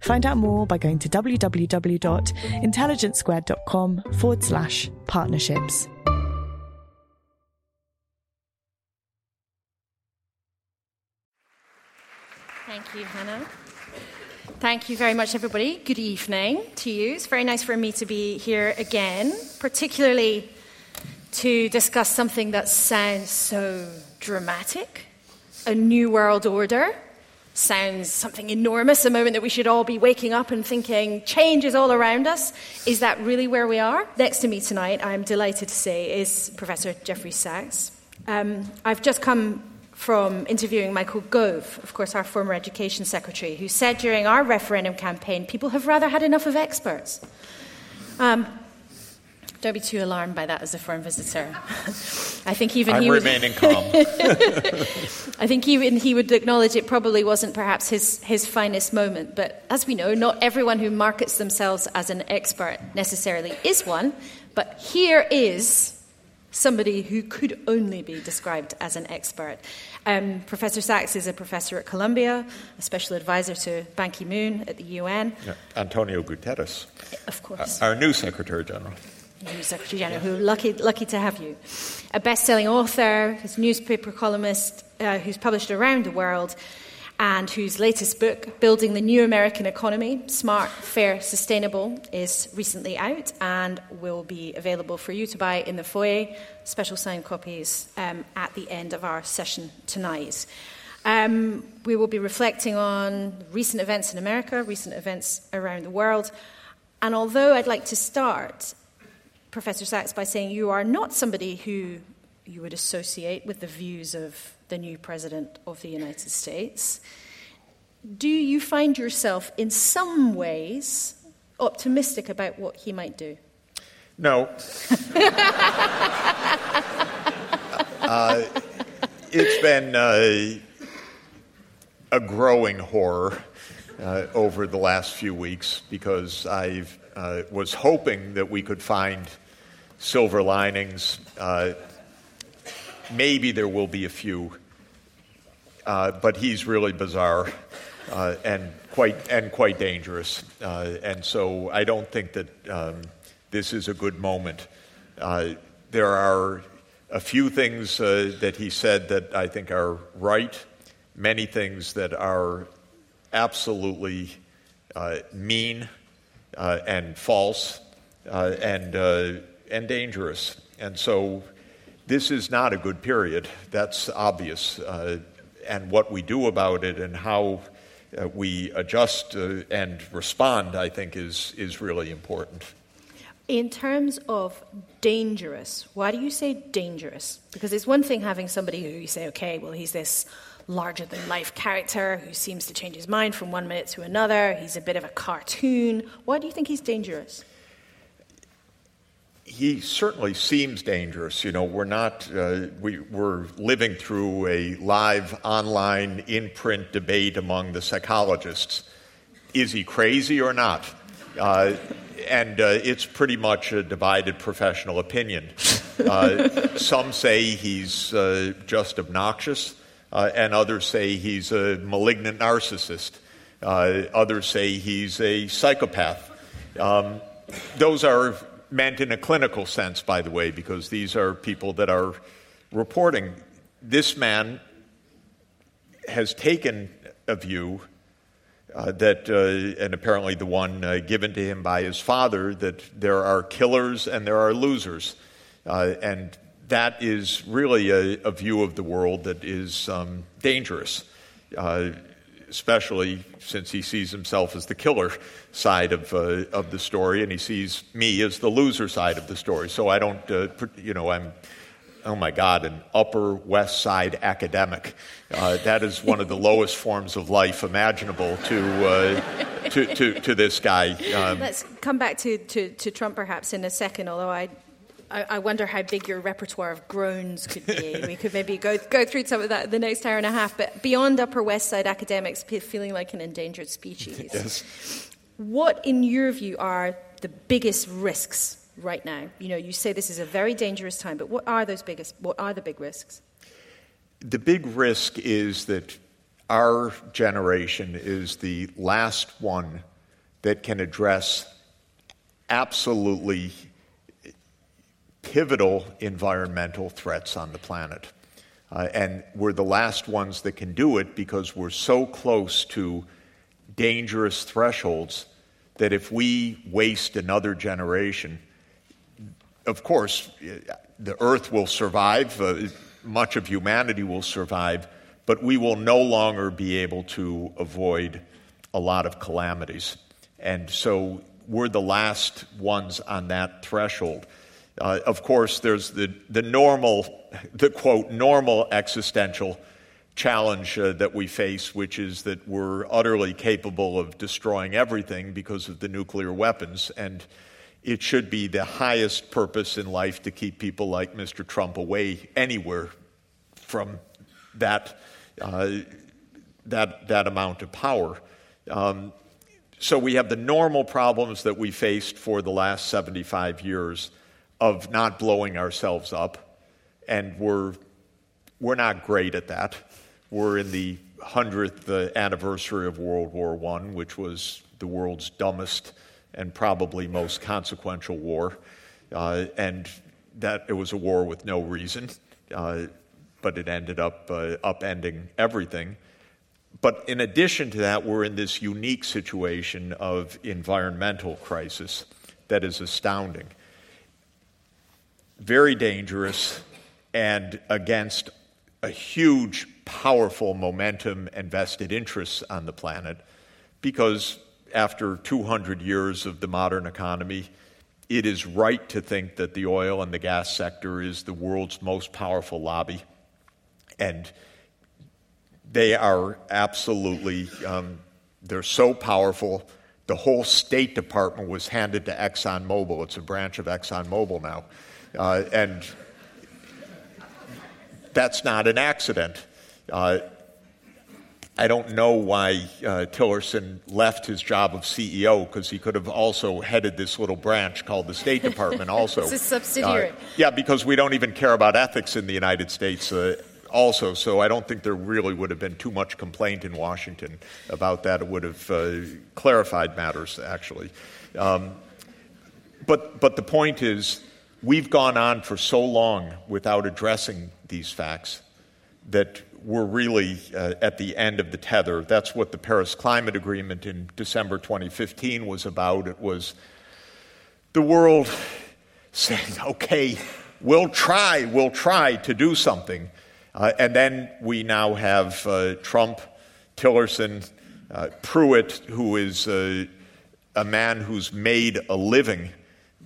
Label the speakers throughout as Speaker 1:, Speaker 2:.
Speaker 1: Find out more by going to www.intelligencesquared.com forward slash partnerships.
Speaker 2: Thank you, Hannah. Thank you very much, everybody. Good evening to you. It's very nice for me to be here again, particularly to discuss something that sounds so dramatic a new world order sounds something enormous, a moment that we should all be waking up and thinking change is all around us. Is that really where we are? Next to me tonight, I'm delighted to say, is Professor Jeffrey Sachs. Um, I've just come from interviewing Michael Gove, of course, our former education secretary, who said during our referendum campaign, people have rather had enough of experts. Um, don't be too alarmed by that as a foreign visitor. I think even
Speaker 3: I'm
Speaker 2: he
Speaker 3: would, remaining calm.
Speaker 2: I think even he would acknowledge it probably wasn't perhaps his, his finest moment. But as we know, not everyone who markets themselves as an expert necessarily is one. But here is somebody who could only be described as an expert. Um, professor Sachs is a professor at Columbia, a special advisor to Ban Ki moon at the UN.
Speaker 3: Yeah, Antonio Guterres.
Speaker 2: Of course.
Speaker 3: Our new Secretary General.
Speaker 2: Secretary General, who lucky, lucky to have you. A best selling author, his newspaper columnist, uh, who's published around the world, and whose latest book, Building the New American Economy Smart, Fair, Sustainable, is recently out and will be available for you to buy in the foyer. Special signed copies um, at the end of our session tonight. Um, we will be reflecting on recent events in America, recent events around the world. And although I'd like to start Professor Sachs by saying you are not somebody who you would associate with the views of the new President of the United States. Do you find yourself in some ways optimistic about what he might do?
Speaker 3: No. uh, it's been uh, a growing horror uh, over the last few weeks because I uh, was hoping that we could find silver linings. Uh, maybe there will be a few, uh, but he's really bizarre uh, and quite and quite dangerous. Uh, and so I don't think that um, this is a good moment. Uh, there are a few things uh, that he said that I think are right. Many things that are absolutely mean and false. and and dangerous. And so this is not a good period. That's obvious. Uh, and what we do about it and how uh, we adjust uh, and respond, I think, is, is really important.
Speaker 2: In terms of dangerous, why do you say dangerous? Because it's one thing having somebody who you say, okay, well, he's this larger than life character who seems to change his mind from one minute to another. He's a bit of a cartoon. Why do you think he's dangerous?
Speaker 3: He certainly seems dangerous. You know, we're not, uh, we, we're living through a live online in print debate among the psychologists. Is he crazy or not? Uh, and uh, it's pretty much a divided professional opinion. Uh, some say he's uh, just obnoxious, uh, and others say he's a malignant narcissist. Others say he's a psychopath. Um, those are meant in a clinical sense, by the way, because these are people that are reporting. This man has taken a view uh, that, uh, and apparently the one uh, given to him by his father, that there are killers and there are losers. Uh, and that is really a, a, view of the world that is um, dangerous, uh, especially since he sees himself as the killer side of, uh, of the story, and he sees me as the loser side of the story. So I don't, you know, I'm oh my God, an Upper West Side academic. Uh, that is one of the lowest forms of life imaginable to, uh, to, to, to, this guy.
Speaker 2: Um, Let's come back to, to, to, Trump perhaps in a second, although I, I, wonder how big your repertoire of groans could be. we could maybe go, go through some of that in the next hour and a half. But beyond Upper West Side academics feeling like an endangered species,
Speaker 3: yes.
Speaker 2: what, in your view, are the biggest risks right now? You know, you say this is a very dangerous time, but what are those biggest, what are the big risks?
Speaker 3: The big risk is that our generation is the last one that can address absolutely pivotal environmental threats on the planet. Uh, and we're the last ones that can do it because we're so close to dangerous thresholds that if we waste another generation, of course, the earth will survive, uh, much of humanity will survive, but we will no longer be able to avoid a lot of calamities. And so we're the last ones on that threshold. Uh, of course, there's the, the normal, the quote, normal existential challenge uh, that we face, which is that we're utterly capable of destroying everything because of the nuclear weapons. And it should be the highest purpose in life to keep people like Mr. Trump away anywhere from that, uh, that, that amount of power. Um, so we have the normal problems that we faced for the last 75 years of not blowing ourselves up, and we're, we're not great at that. We're in the 100th anniversary of World War I, which was the world's dumbest and probably most consequential war. Uh, and that it was a war with no reason, uh, but it ended up uh, upending everything. But in addition to that, we're in this unique situation of environmental crisis that is astounding, very dangerous, and against a huge, powerful momentum and vested interests on the planet because after 200 years of the modern economy, it is right to think that the oil and the gas sector is the world's most powerful lobby. And they are absolutely, um, they're so powerful. The whole State Department was handed to ExxonMobil. It's a branch of ExxonMobil now. Uh, and that's not an accident. Uh, I don't know why uh, Tillerson left his job of CEO because he could have also headed this little branch called the State Department. Also,
Speaker 2: it's a subsidiary. Uh,
Speaker 3: yeah, because we don't even care about ethics in the United States. Uh, also, so I don't think there really would have been too much complaint in Washington about that. It would have uh, clarified matters, actually. Um, but, but the point is, we've gone on for so long without addressing these facts that we're really uh, at the end of the tether. That's what the Paris Climate Agreement in December 2015 was about. It was the world saying, okay, we'll try, we'll try to do something. Uh, and then we now have uh, Trump, Tillerson, uh, Pruitt, who is uh, a man who's made a living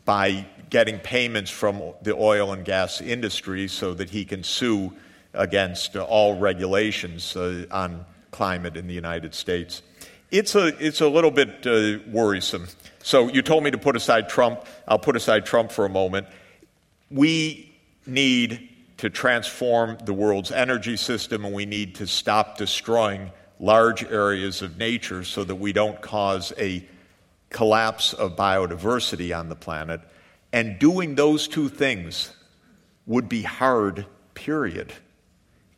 Speaker 3: by getting payments from the oil and gas industry so that he can sue against all regulations uh, on climate in the United States. It's a, it's a little bit uh, worrisome. So you told me to put aside Trump. I'll put aside Trump for a moment. We need to transform the world's energy system, and we need to stop destroying large areas of nature so that we don't cause a collapse of biodiversity on the planet. And doing those two things would be hard, period.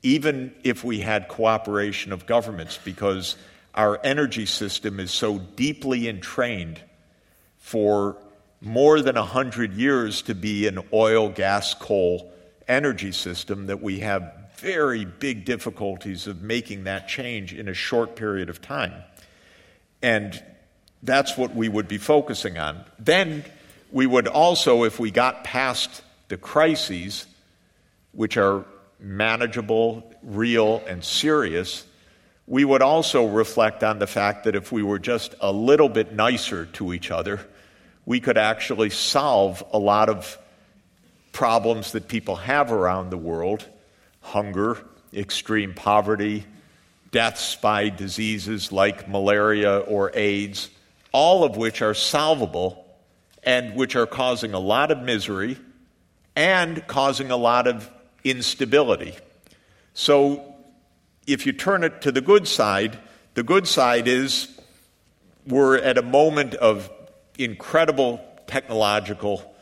Speaker 3: Even if we had cooperation of governments, because our energy system is so deeply entrained for more than 100 years to be an oil, gas, coal energy system that we have very big difficulties of making that change in a short period of time. And that's what we would be focusing on. Then we would also, if we got past the crises, which are manageable, real, and serious, we would also reflect on the fact that if we were just a little bit nicer to each other, we could actually solve a lot of problems that people have around the world. Hunger, extreme poverty, deaths by diseases like malaria or AIDS, all of which are solvable and which are causing a lot of misery and causing a lot of instability. So, if you turn it to the good side, the good side is we're at a moment of incredible technological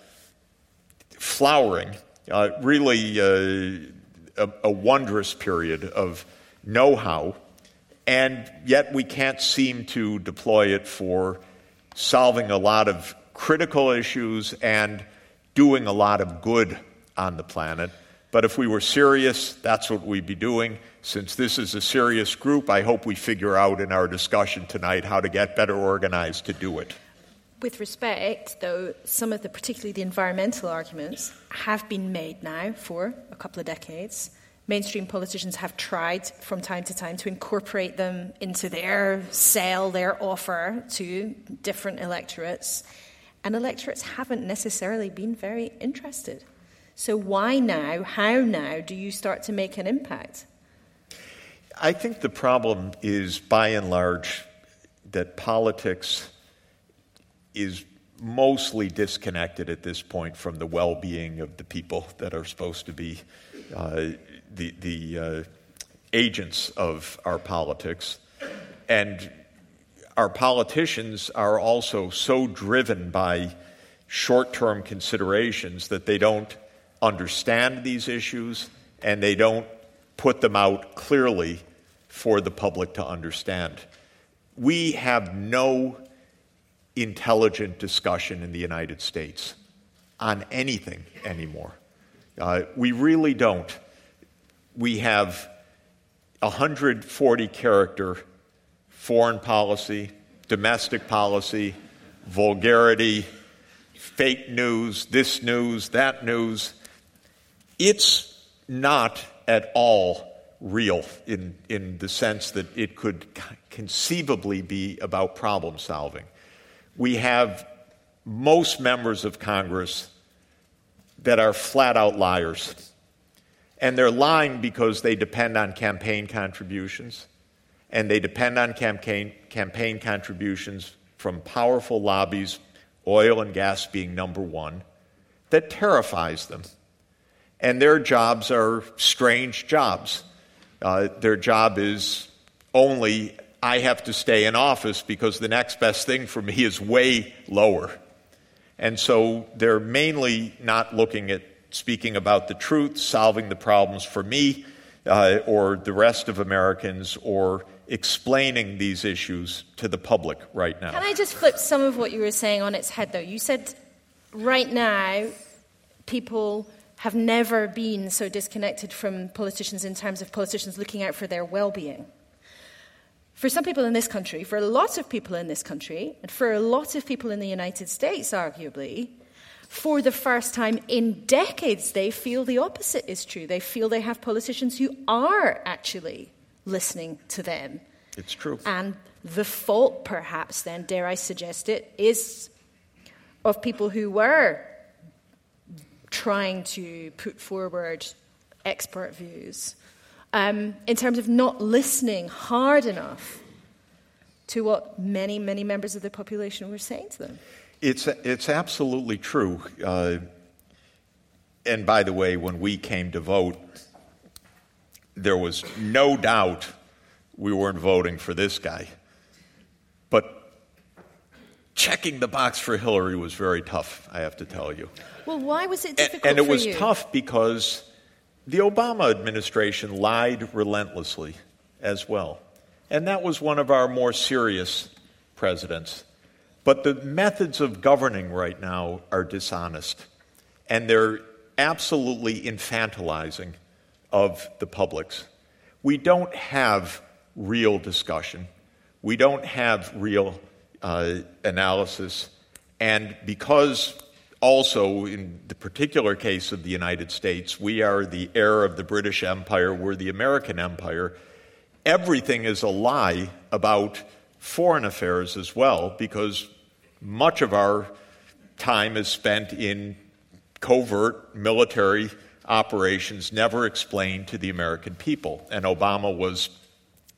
Speaker 3: flowering, uh, really uh, a, a wondrous period of know how, and yet we can't seem to deploy it for solving a lot of critical issues and doing a lot of good on the planet. But if we were serious, that's what we'd be doing. Since this is a serious group, I hope we figure out in our discussion tonight how to get better organized to do it.
Speaker 2: With respect, though, some of the, particularly the environmental arguments, have been made now for a couple of decades. Mainstream politicians have tried from time to time to incorporate them into their sell, their offer to different electorates. And electorates haven't necessarily been very interested. So, why now, how now do you start to make an impact?
Speaker 3: I think the problem is, by and large, that politics is mostly disconnected at this point from the well being of the people that are supposed to be uh, the, the uh, agents of our politics. And our politicians are also so driven by short term considerations that they don't understand these issues and they don't put them out clearly for the public to understand. We have no intelligent discussion in the United States on anything anymore. Uh, we really don't. We have 140 character foreign policy, domestic policy, vulgarity, fake news, this news, that news. It's not at all real in, in the sense that it could conceivably be about problem solving. We have most members of Congress that are flat out liars. And they're lying because they depend on campaign contributions, and they depend on campaign, campaign contributions from powerful lobbies, oil and gas being number one, that terrifies them and their jobs are strange jobs. Uh, their job is only, I have to stay in office because the next best thing for me is way lower. And so they're mainly not looking at speaking about the truth, solving the problems for me uh, or the rest of Americans, or explaining these issues to the public right now.
Speaker 2: Can I just flip some of what you were saying on its head, though? You said right now people have never been so disconnected from politicians in terms of politicians looking out for their well being. For some people in this country, for a lot of people in this country, and for a lot of people in the United States, arguably, for the first time in decades, they feel the opposite is true. They feel they have politicians who are actually listening to them.
Speaker 3: It's true.
Speaker 2: And the fault, perhaps, then, dare I suggest it, is of people who were trying to put forward expert views um, in terms of not listening hard enough to what many, many members of the population were saying to them.
Speaker 3: It's, it's absolutely true. Uh, and by the way, when we came to vote, there was no doubt we weren't voting for this guy. But checking the box for Hillary was very tough, I have to tell you.
Speaker 2: Well, why was it
Speaker 3: difficult? And, and it was
Speaker 2: you?
Speaker 3: tough because the Obama administration lied relentlessly as well. And that was one of our more serious presidents. But the methods of governing right now are dishonest. And they're absolutely infantilizing of the publics. We don't have real discussion. We don't have real uh, analysis. And because also, in the particular case of the United States, we are the heir of the British Empire, we're the American Empire, everything is a lie about foreign affairs as well, because much of our time is spent in covert military operations never explained to the American people. And Obama was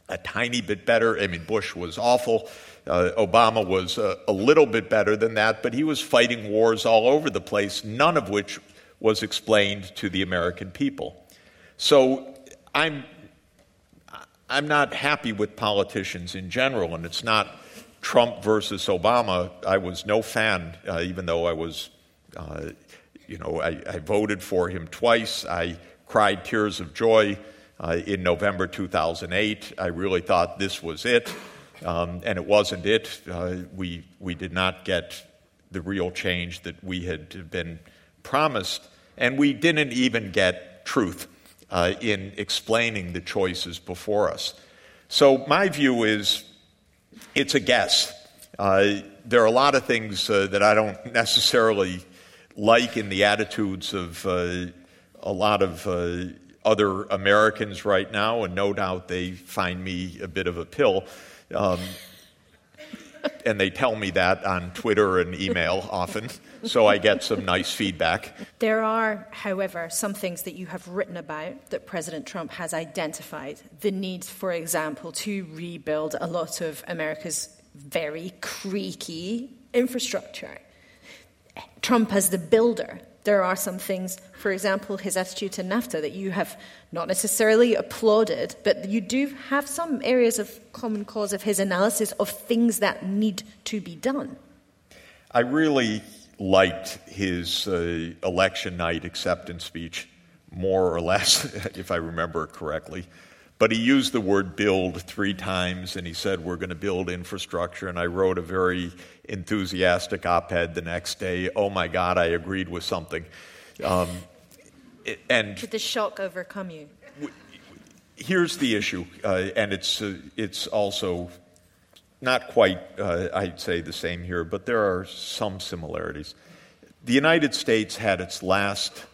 Speaker 3: a tiny bit better. I mean, Bush was awful. Uh, Obama was a, a little bit better than that, but he was fighting wars all over the place, none of which was explained to the American people. So I'm, I'm not happy with politicians in general, and it's not Trump versus Obama. I was no fan, uh, even though I was, uh, you know, I, I, voted for him twice. I cried tears of joy uh, in November 2008. I really thought this was it, um, and it wasn't it. Uh, we, we did not get the real change that we had been promised, and we didn't even get truth uh, in explaining the choices before us. So, my view is it's a guess. Uh, there are a lot of things uh, that I don't necessarily like in the attitudes of uh, a lot of uh, other Americans right now, and no doubt they find me a bit of a pill. Um, and they tell me that on Twitter and email often, so I get some nice feedback.
Speaker 2: There are, however, some things that you have written about that President Trump has identified. The need, for example, to rebuild a lot of America's very creaky infrastructure. Trump, as the builder, there are some things, for example, his attitude to NAFTA that you have not necessarily applauded, but you do have some areas of common cause of his analysis of things that need to be done.
Speaker 3: I really liked his uh, election night acceptance speech, more or less, if I remember correctly. But he used the word build three times, and he said, We're going to build infrastructure. And I wrote a very enthusiastic op ed the next day. Oh my God, I agreed with something. Um,
Speaker 2: and Did the shock overcome you?
Speaker 3: Here's the issue, uh, and it's, uh, it's also not quite, uh, I'd say, the same here, but there are some similarities. The United States had its last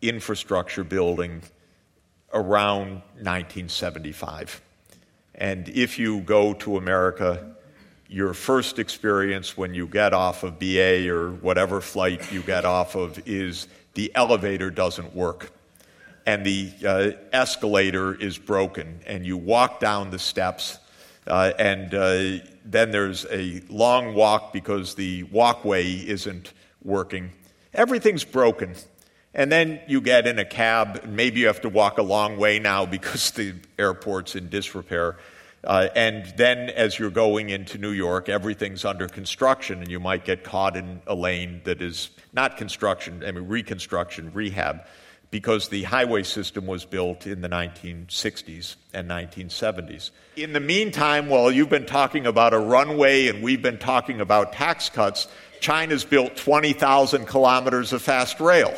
Speaker 3: infrastructure building around 1975. And if you go to America, your first experience when you get off of BA or whatever flight you get off of is the elevator doesn't work and the uh, escalator is broken, and you walk down the steps, uh, and uh, then there's a long walk because the walkway isn't working. Everything's broken. And then you get in a cab, maybe you have to walk a long way now because the airport's in disrepair. Uh, and then as you're going into New York, everything's under construction, and you might get caught in a lane that is not construction, I mean, reconstruction, rehab, because the highway system was built in the 1960s and 1970s. In the meantime, while you've been talking about a runway and we've been talking about tax cuts, China's built 20,000 kilometers of fast rail.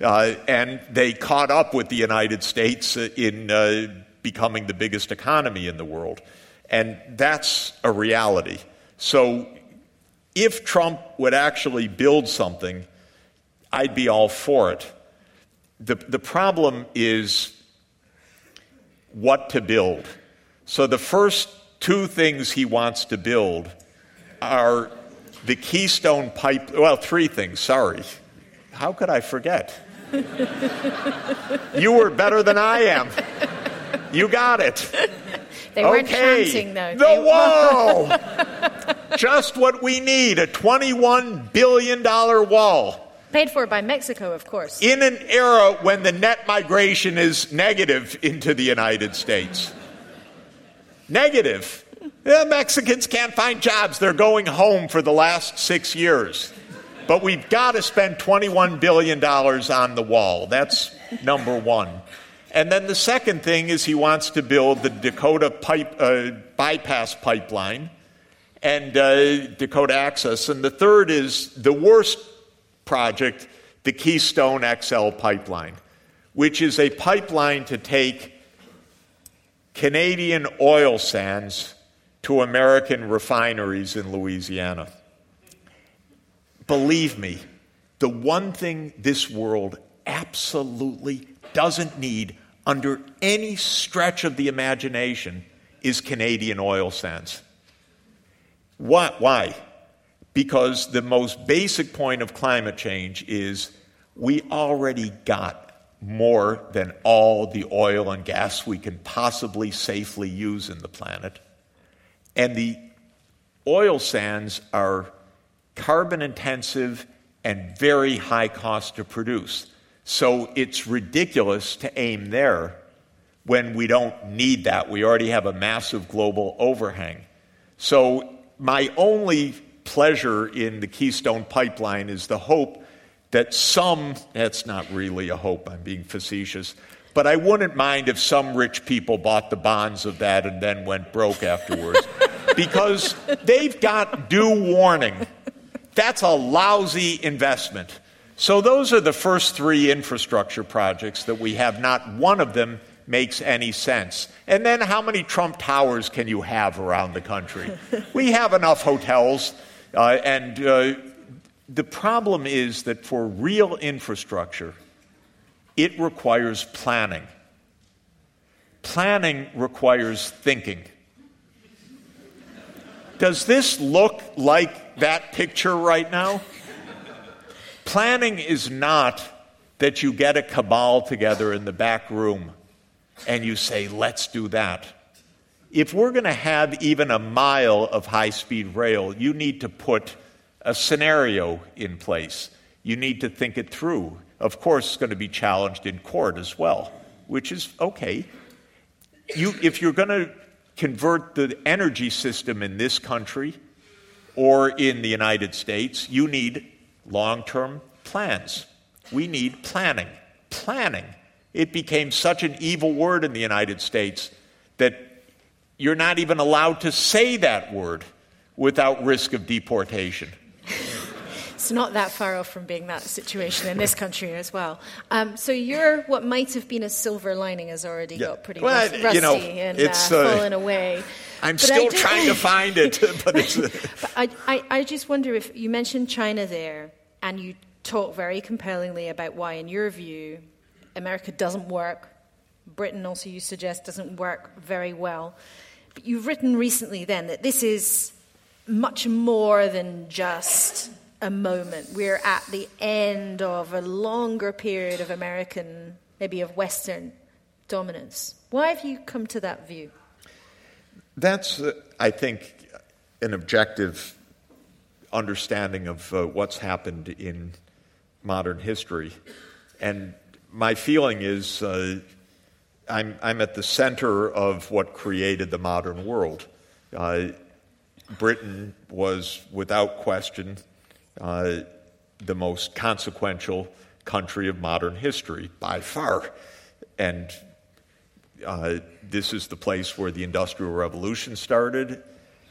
Speaker 3: Uh, and they caught up with the United States uh, in uh, becoming the biggest economy in the world. And that's a reality. So if Trump would actually build something, I'd be all for it. The, the problem is what to build. So the first two things he wants to build are the Keystone Pipe, well, three things, sorry. How could I forget? you were better than I am. You got it.
Speaker 2: They weren't okay. chanting, though.
Speaker 3: The wall! Just what we need a $21 billion wall.
Speaker 2: Paid for by Mexico, of course.
Speaker 3: In an era when the net migration is negative into the United States. Negative. The eh, Mexicans can't find jobs. They're going home for the last six years. But we've got to spend $21 billion on the wall. That's number one. And then the second thing is he wants to build the Dakota pipe, uh, bypass pipeline and uh, Dakota Access. And the third is the worst project, the Keystone XL pipeline, which is a pipeline to take Canadian oil sands to American refineries in Louisiana. Believe me, the one thing this world absolutely doesn't need under any stretch of the imagination is Canadian oil sands. Why? Why? Because the most basic point of climate change is we already got more than all the oil and gas we can possibly safely use in the planet. And the oil sands are carbon intensive and very high cost to produce. So it's ridiculous to aim there when we don't need that. We already have a massive global overhang. So my only pleasure in the Keystone Pipeline is the hope that some, that's not really a hope, I'm being facetious, but I wouldn't mind if some rich people bought the bonds of that and then went broke afterwards. because they've got due warning. That's a lousy investment. So, those are the first three infrastructure projects that we have. Not one of them makes any sense. And then, how many Trump Towers can you have around the country? we have enough hotels, uh, and uh, the problem is that for real infrastructure, it requires planning. Planning requires thinking. Does this look like that picture right now? Planning is not that you get a cabal together in the back room and you say, let's do that. If we're going to have even a mile of high speed rail, you need to put a scenario in place. You need to think it through. Of course, it's going to be challenged in court as well, which is okay. You, if you're going to convert the energy system in this country or in the United States, you need long term plans. We need planning. Planning. It became such an evil word in the United States that you're not even allowed to say that word without risk of deportation.
Speaker 2: It's not that far off from being that situation in this country as well. Um, so your what might have been a silver lining has already yeah. got pretty well, rusty you know, and it's, uh, fallen away.
Speaker 3: I'm but still trying to find it, but it's.
Speaker 2: but I, I, I just wonder if you mentioned China there, and you talk very compellingly about why, in your view, America doesn't work. Britain, also, you suggest, doesn't work very well. But you've written recently then that this is much more than just a moment. We're at the end of a longer period of American, maybe of Western dominance. Why have you come to that view?
Speaker 3: That's, uh, I think, an objective understanding of uh, what's happened in modern history. And my feeling is uh, I'm, I'm, at the center of what created the modern world. Uh, Britain was, without question, uh, the most consequential country of modern history by far. And uh, this is the place where the Industrial Revolution started,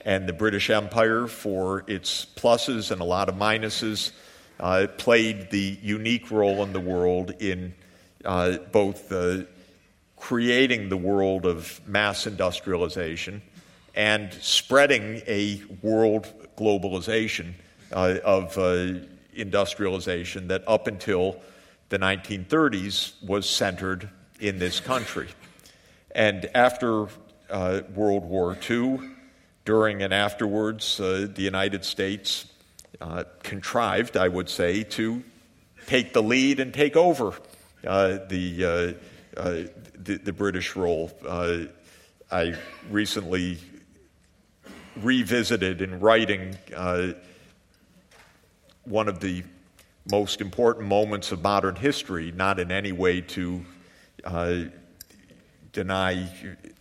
Speaker 3: and the British Empire, for its pluses and a lot of minuses, uh, played the unique role in the world in uh, both creating the world of mass industrialization and spreading a world globalization uh, of uh, industrialization that up until the 1930s was centered in this country. And after uh, World War II, during and afterwards, uh, the United States uh, contrived, I would say, to take the lead and take over uh, the, the, the, British role. I recently revisited in writing uh, one of the most important moments of modern history, not in any way to, uh, deny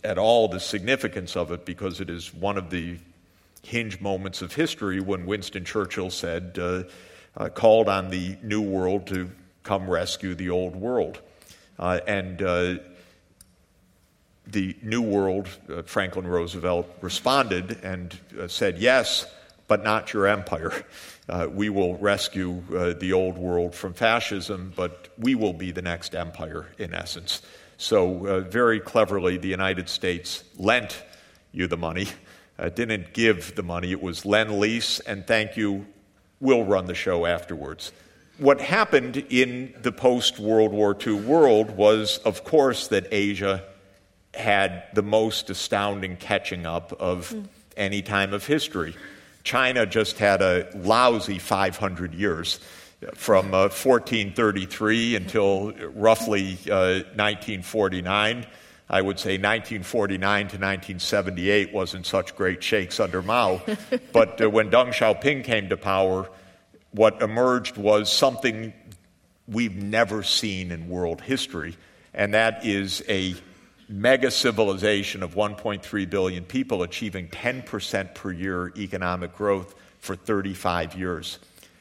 Speaker 3: at all the significance of it because it is one of the hinge moments of history when Winston Churchill said, uh, uh, called on the New World to come rescue the Old World. Uh, and uh, the New World, uh, Franklin Roosevelt responded and said, Yes, but not your empire. Uh, we will rescue uh, the old world from fascism, but we will be the next empire, in essence. So, uh, very cleverly, the United States lent you the money, uh, didn't give the money. It was lend lease, and thank you, we'll run the show afterwards. What happened in the post World War II world was, of course, that Asia had the most astounding catching up of mm. any time of history. China just had a lousy 500 years from uh, 1433 until roughly uh, 1949. I would say 1949 to 1978 wasn't such great shakes under Mao. but uh, when Deng Xiaoping came to power, what emerged was something we've never seen in world history, and that is a mega civilization of 1.3 billion people achieving 10% per year economic growth for 35 years.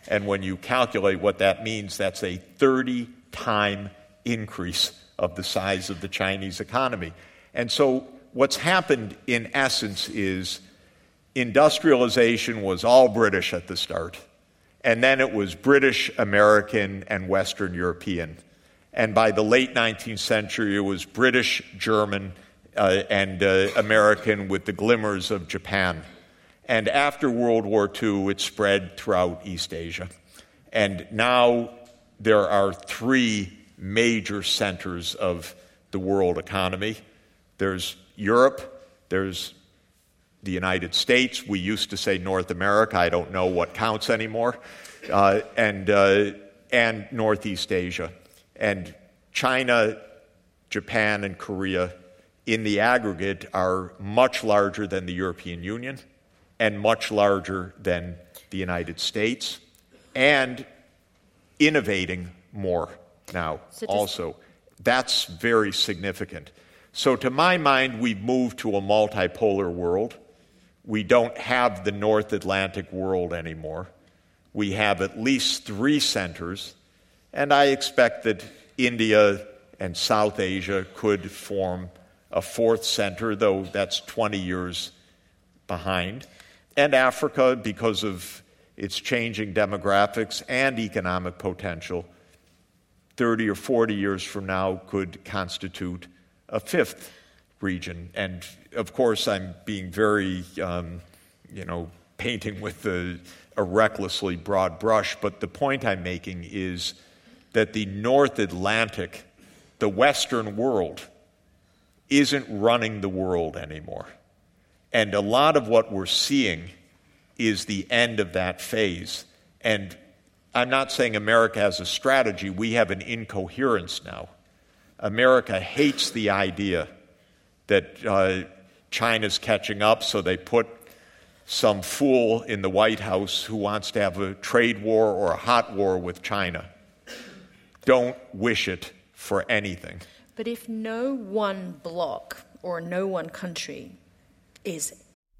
Speaker 3: And when you calculate what that means, that's a 30 time increase of the size of the Chinese economy. And so, what's happened in essence is industrialization was all British at the start, and then it was British, American, and Western European. And by the late 19th century, it was British, German, uh, and uh, American with the glimmers of Japan. And after World War II, it spread throughout East Asia. And now there are three major centers of the world economy there's Europe, there's the United States. We used to say North America, I don't know what counts anymore, uh, and, uh, and Northeast Asia. And China, Japan, and Korea, in the aggregate, are much larger than the European Union and much larger than the United States, and innovating more now so also. That's very significant. So, to my mind, we've moved to a multipolar world. We don't have the North Atlantic world anymore. We have at least three centers and I expect that India and South Asia could form a fourth center, though that's 20 years behind. And Africa, because of its changing demographics and economic potential, 30 or 40 years from now could constitute a fifth region. And of course, I'm being very, um, you know, painting with a, a recklessly broad brush, but the point I'm making is that the North Atlantic, the Western world, isn't running the world anymore. And a lot of what we're seeing is the end of that phase. And I'm not saying America has a strategy, we have an incoherence now. America hates the idea that uh, China's catching up, so they put some fool in the White House who wants to have a trade war or a hot war with China don't wish it for anything.
Speaker 2: But if no one bloc or no one country is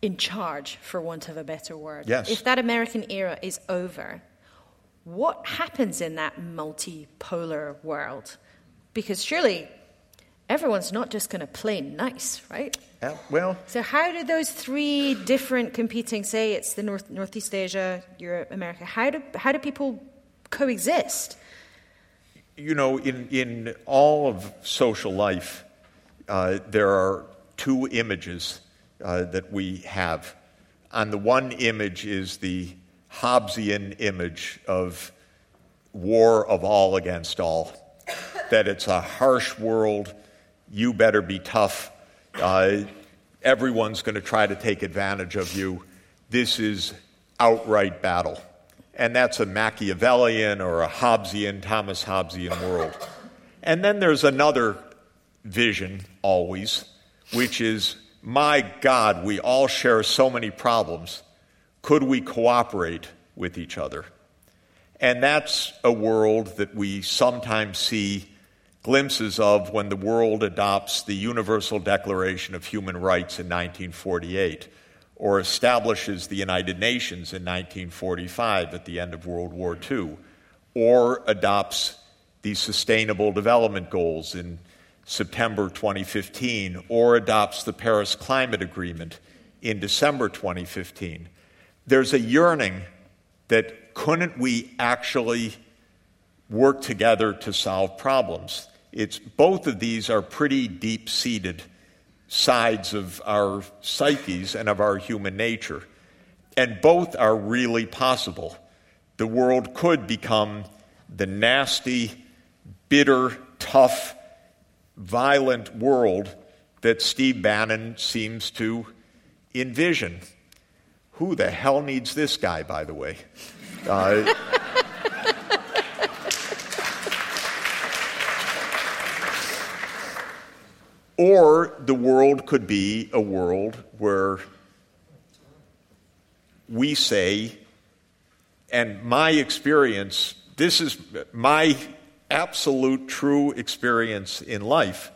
Speaker 2: in charge, for want of a better word.
Speaker 3: Yes.
Speaker 2: If that American era is over, what happens in that multipolar world? Because surely everyone's not just going to play nice, right?
Speaker 3: Yeah, well,
Speaker 2: So how do those three different competing, say it's the North, Northeast Asia, Europe, America, how do, how do people coexist?
Speaker 3: you know, in, in all of social life, uh, there are two images uh, that we have. On the one image is the Hobbesian image of war of all against all, that it's a harsh world, you better be tough, uh, everyone's going to try to take advantage of you. This is outright battle. And that's a Machiavellian or a Hobbesian, Thomas Hobbesian world. And then there's another vision, always, which is my God, we all share so many problems. Could we cooperate with each other? And that's a world that we sometimes see glimpses of when the world adopts the Universal Declaration of Human Rights in 1948 or establishes the United Nations in 1945 at the end of World War II, or adopts the Sustainable Development Goals in September 2015, or adopts the Paris Climate Agreement in December 2015. There's a yearning that couldn't we actually work together to solve problems? It's, both of these are pretty deep seated sides of our psyches and of our human nature. And both are really possible. The world could become the nasty, bitter, tough, violent world that Steve Bannon seems to envision. Who the hell needs this guy, by the way? Uh, Or the world could be a world where we say, and my experience, this is my absolute true experience in life,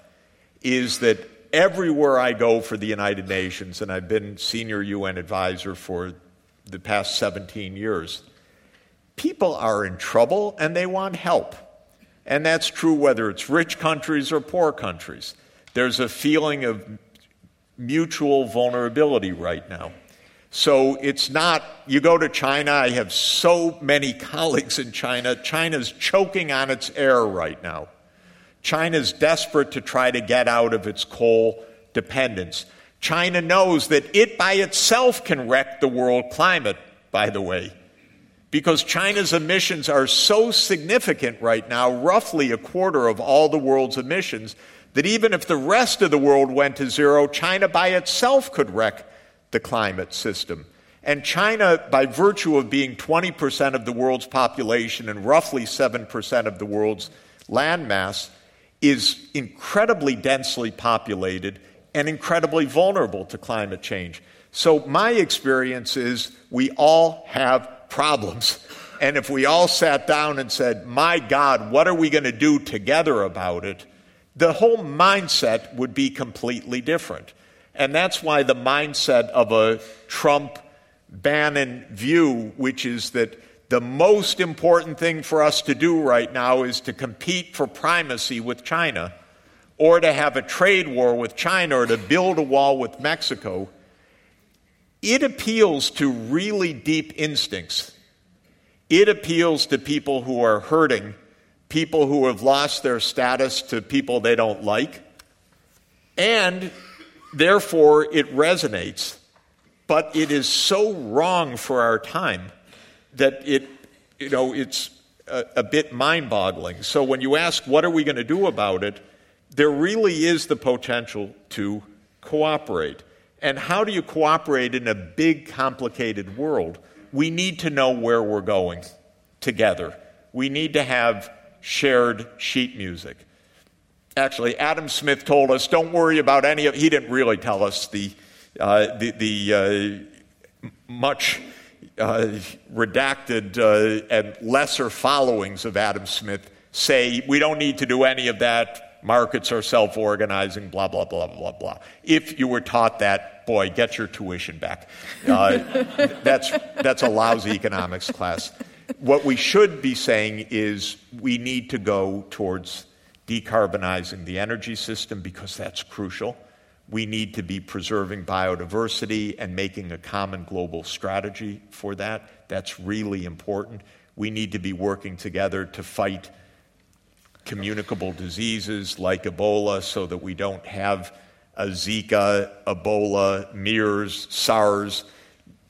Speaker 3: is that everywhere I go for the United Nations, and I've been senior UN advisor for the past 17 years, people are in trouble and they want help. And that's true whether it's rich countries or poor countries. There's a feeling of mutual vulnerability right now. So it's not, you go to China, I have so many colleagues in China. China's choking on its air right now. China's desperate to try to get out of its coal dependence. China knows that it by itself can wreck the world climate, by the way, because China's emissions are so significant right now, roughly a quarter of all the world's emissions, that even if the rest of the world went to zero, China by itself could wreck the climate system. And China, by virtue of being 20% of the world's population and roughly 7% of the world's landmass, is incredibly densely populated and incredibly vulnerable to climate change. So, my experience is we all have problems. And if we all sat down and said, My God, what are we going to do together about it? the whole mindset would be completely different. And that's why the mindset of a Trump Bannon view, which is that the most important thing for us to do right now is to compete for primacy with China, or to have a trade war with China, or to build a wall with Mexico, it appeals to really deep instincts. It appeals to people who are hurting people who have lost their status to people they don't like, and therefore it resonates. But it is so wrong for our time that it, you know, it's a, a bit mind boggling. So when you ask, what are we going to do about it, there really is the potential to cooperate. And how do you cooperate in a big, complicated world? We need to know where we're going together. We need to have shared sheet music. Actually, Adam Smith told us, don't worry about any of, he didn't really tell us the, uh, the, the uh, much uh, redacted uh, and lesser followings of Adam Smith say we don't need to do any of that. Markets are self organizing, blah, blah, blah, blah, blah. If you were taught that, boy, get your tuition back. Uh, that's, that's a lousy economics class what we should be saying is we need to go towards decarbonizing the energy system because that's crucial. We need to be preserving biodiversity and making a common global strategy for that. That's really important. We need to be working together to fight communicable diseases like Ebola so that we don't have a Zika, Ebola, MERS, SARS,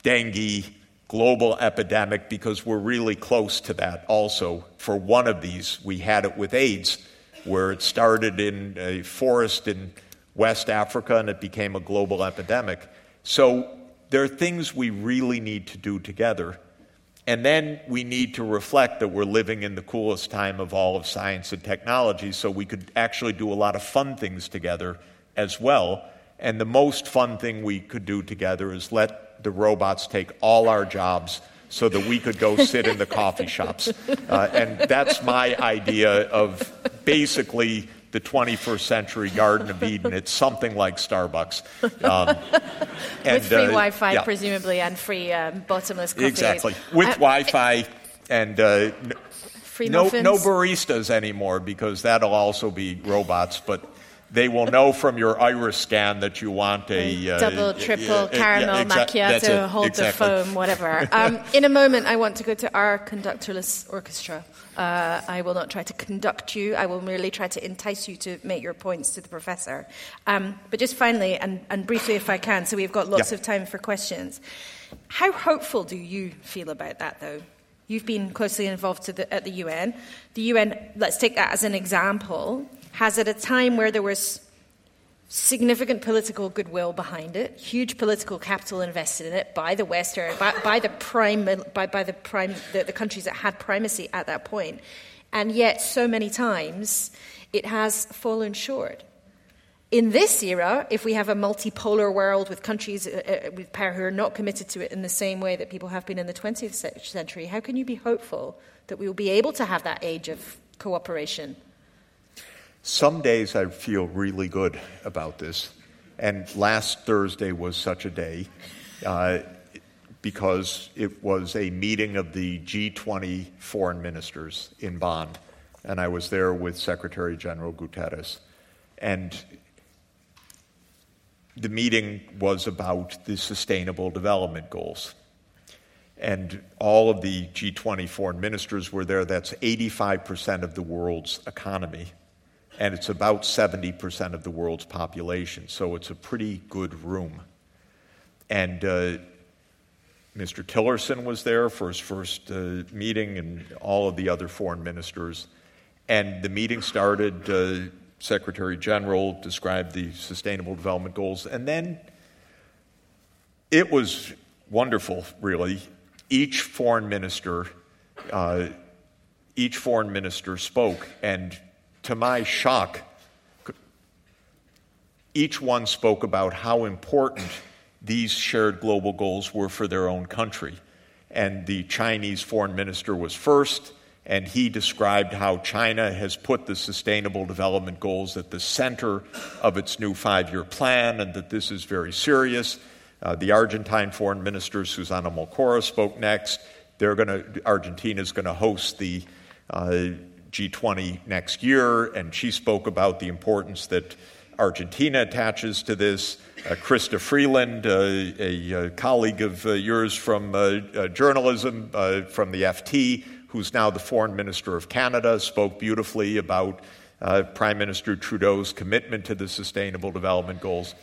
Speaker 3: dengue, global epidemic because we're really close to that also. For one of these, we had it with AIDS, where it started in a forest in West Africa and it became a global epidemic. So there are things we really need to do together. And then we need to reflect that we're living in the coolest time of all of science and technology, so we could actually do a lot of fun things together as well. And the most fun thing we could do together is let the robots take all our jobs so that we could go sit in the coffee shops. Uh, and that's my idea of basically the 21st century Garden of Eden. It's something like Starbucks.
Speaker 2: Um, and, With free uh, Wi Fi, yeah. presumably, and free um, bottomless coffee.
Speaker 3: Exactly. With uh, Wi Fi and. Uh,
Speaker 2: free
Speaker 3: no, no baristas anymore because that'll also be robots, but they will know from your iris scan that you want a
Speaker 2: uh, double, triple uh, caramel yeah, exa- macchiato, hold exactly. the foam, whatever. Um, in a moment, I want to go to our conductorless orchestra. Uh, I will not try to conduct you. I will merely try to entice you to make your points to the professor. Um, but just finally, and, and, briefly, if I can, so we've got lots yeah. of time for questions. How hopeful do you feel about that, though? You've been closely involved the, at the UN. The UN, let's take that as an example has at a time where there was significant political goodwill behind it, huge political capital invested in it by the West or by, by the prime, by, by the, prime the, the countries that had primacy at that point. And yet, so many times, it has fallen short. In this era, if we have a multipolar world with countries uh, uh with power who are not committed to it in the same way that people have been in the 20th century, how can you be hopeful that we will be able to have that age of cooperation?
Speaker 3: Some days I feel really good about this. And last Thursday was such a day uh, because it was a meeting of the G20 foreign ministers in Bonn. And I was there with Secretary General Guterres. And the meeting was about the Sustainable Development Goals. And all of the G20 foreign ministers were there. That's 85% of the world's economy and it's about 70% of the world's population, so it's a pretty good room. And uh, Mr. Tillerson was there for his first uh, meeting, and all of the other foreign ministers. And the meeting started, uh, Secretary General described the Sustainable Development Goals, and then it was wonderful, really. Each foreign minister, uh, each foreign minister spoke, and to my shock, each one spoke about how important these shared global goals were for their own country. And the Chinese foreign minister was first, and he described how China has put the Sustainable Development Goals at the center of its new five year plan, and that this is very serious. Uh, the Argentine foreign minister, Susana Malcorra, spoke next. They're going to, Argentina is going to host the uh, G20 next year, and she spoke about the importance that Argentina attaches to this. Uh, Chrystia Freeland, uh, a, a, colleague of uh, yours from uh, uh, journalism uh, from the FT, who's now the foreign minister of Canada, spoke beautifully about Prime Minister Trudeau's commitment to the Sustainable Development Goals.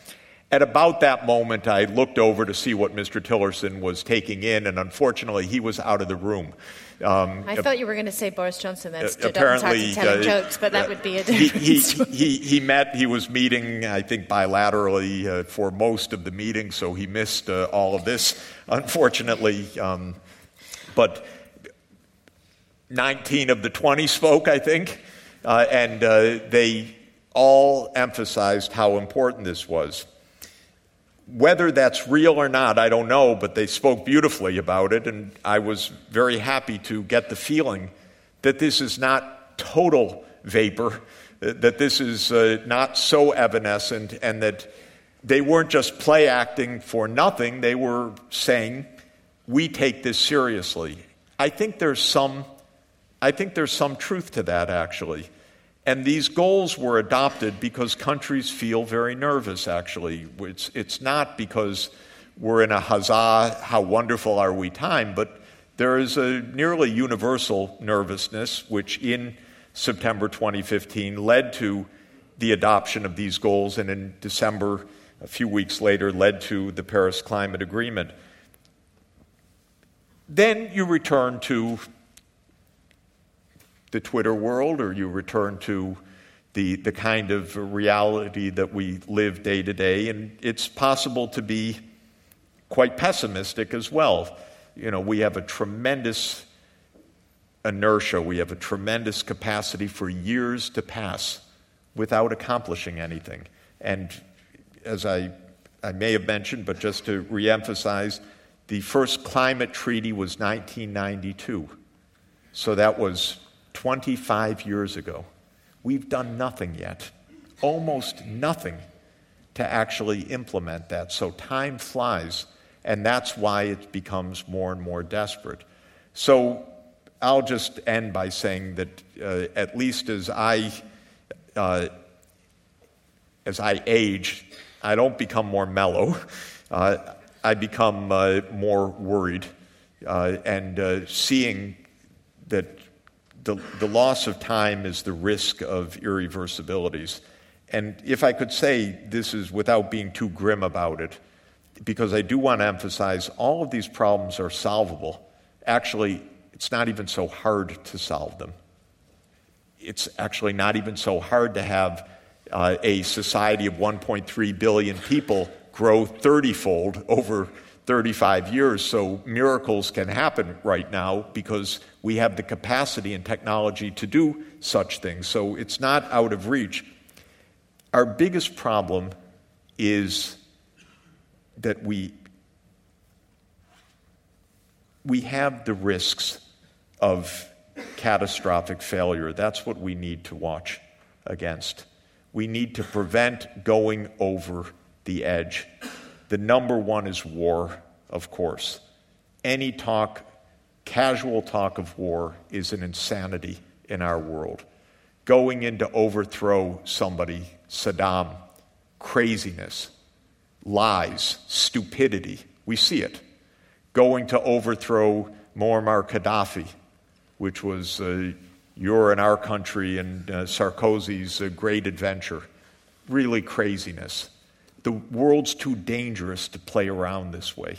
Speaker 3: At about that moment, I looked over to see what Mr. Tillerson was taking in, and unfortunately, he was out of the room.
Speaker 2: Um, I thought you were going to say Boris Johnson then stood apparently, up and started telling uh, jokes, but that uh, would be a different
Speaker 3: he, he, he, he, met, he was meeting, I think, bilaterally uh, for most of the meeting, so he missed uh, all of this, unfortunately. Um, but 19 of the 20 spoke, I think, uh, and uh, they all emphasized how important this was. Whether that's real or not, I don't know, but they spoke beautifully about it, and I was very happy to get the feeling that this is not total vapor, that this is uh, not so evanescent, and that they weren't just play acting for nothing, they were saying, We take this seriously. I think there's some, I think there's some truth to that, actually. And these goals were adopted because countries feel very nervous, actually. It's, it's not because we're in a huzzah, how wonderful are we time, but there is a nearly universal nervousness, which in September 2015 led to the adoption of these goals, and in December, a few weeks later, led to the Paris Climate Agreement. Then you return to the Twitter world, or you return to the, the kind of reality that we live day to day, and it's possible to be quite pessimistic as well. You know, we have a tremendous inertia, we have a tremendous capacity for years to pass without accomplishing anything. And as I, I may have mentioned, but just to reemphasize, the first climate treaty was 1992. So that was 25 years ago. We've done nothing yet, almost nothing to actually implement that. So time flies, and that's why it becomes more and more desperate. So I'll just end by saying that uh, at least as I uh, as I age, I don't become more mellow. Uh, I become uh, more worried uh, and uh, seeing that the, the loss of time is the risk of irreversibilities. And if I could say this is without being too grim about it, because I do want to emphasize all of these problems are solvable. Actually, it's not even so hard to solve them. It's actually not even so hard to have uh, a society of 1.3 billion people grow 30 fold over 35 years. So miracles can happen right now because we have the capacity and technology to do such things. So it's not out of reach. Our biggest problem is that we, we have the risks of catastrophic failure. That's what we need to watch against. We need to prevent going over the edge. The number one is war, of course. Any talk, casual talk of war, is an insanity in our world. Going in to overthrow somebody, Saddam, craziness, lies, stupidity, we see it. Going to overthrow Muammar Gaddafi, which was uh, your and our country and uh, Sarkozy's uh, great adventure. Really craziness. The world's too dangerous to play around this way.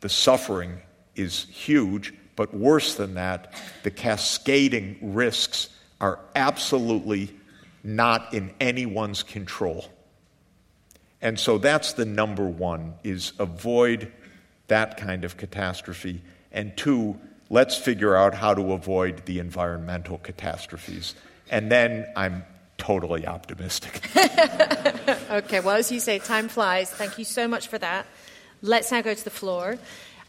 Speaker 3: The suffering is huge, but worse than that, the cascading risks are absolutely not in anyone's control. And so that's the number one is avoid that kind of catastrophe. And two, let's figure out how to avoid the environmental catastrophes. And then I'm totally optimistic.
Speaker 2: okay, well, as you say, time flies. Thank you so much for that. Let's now go to the floor.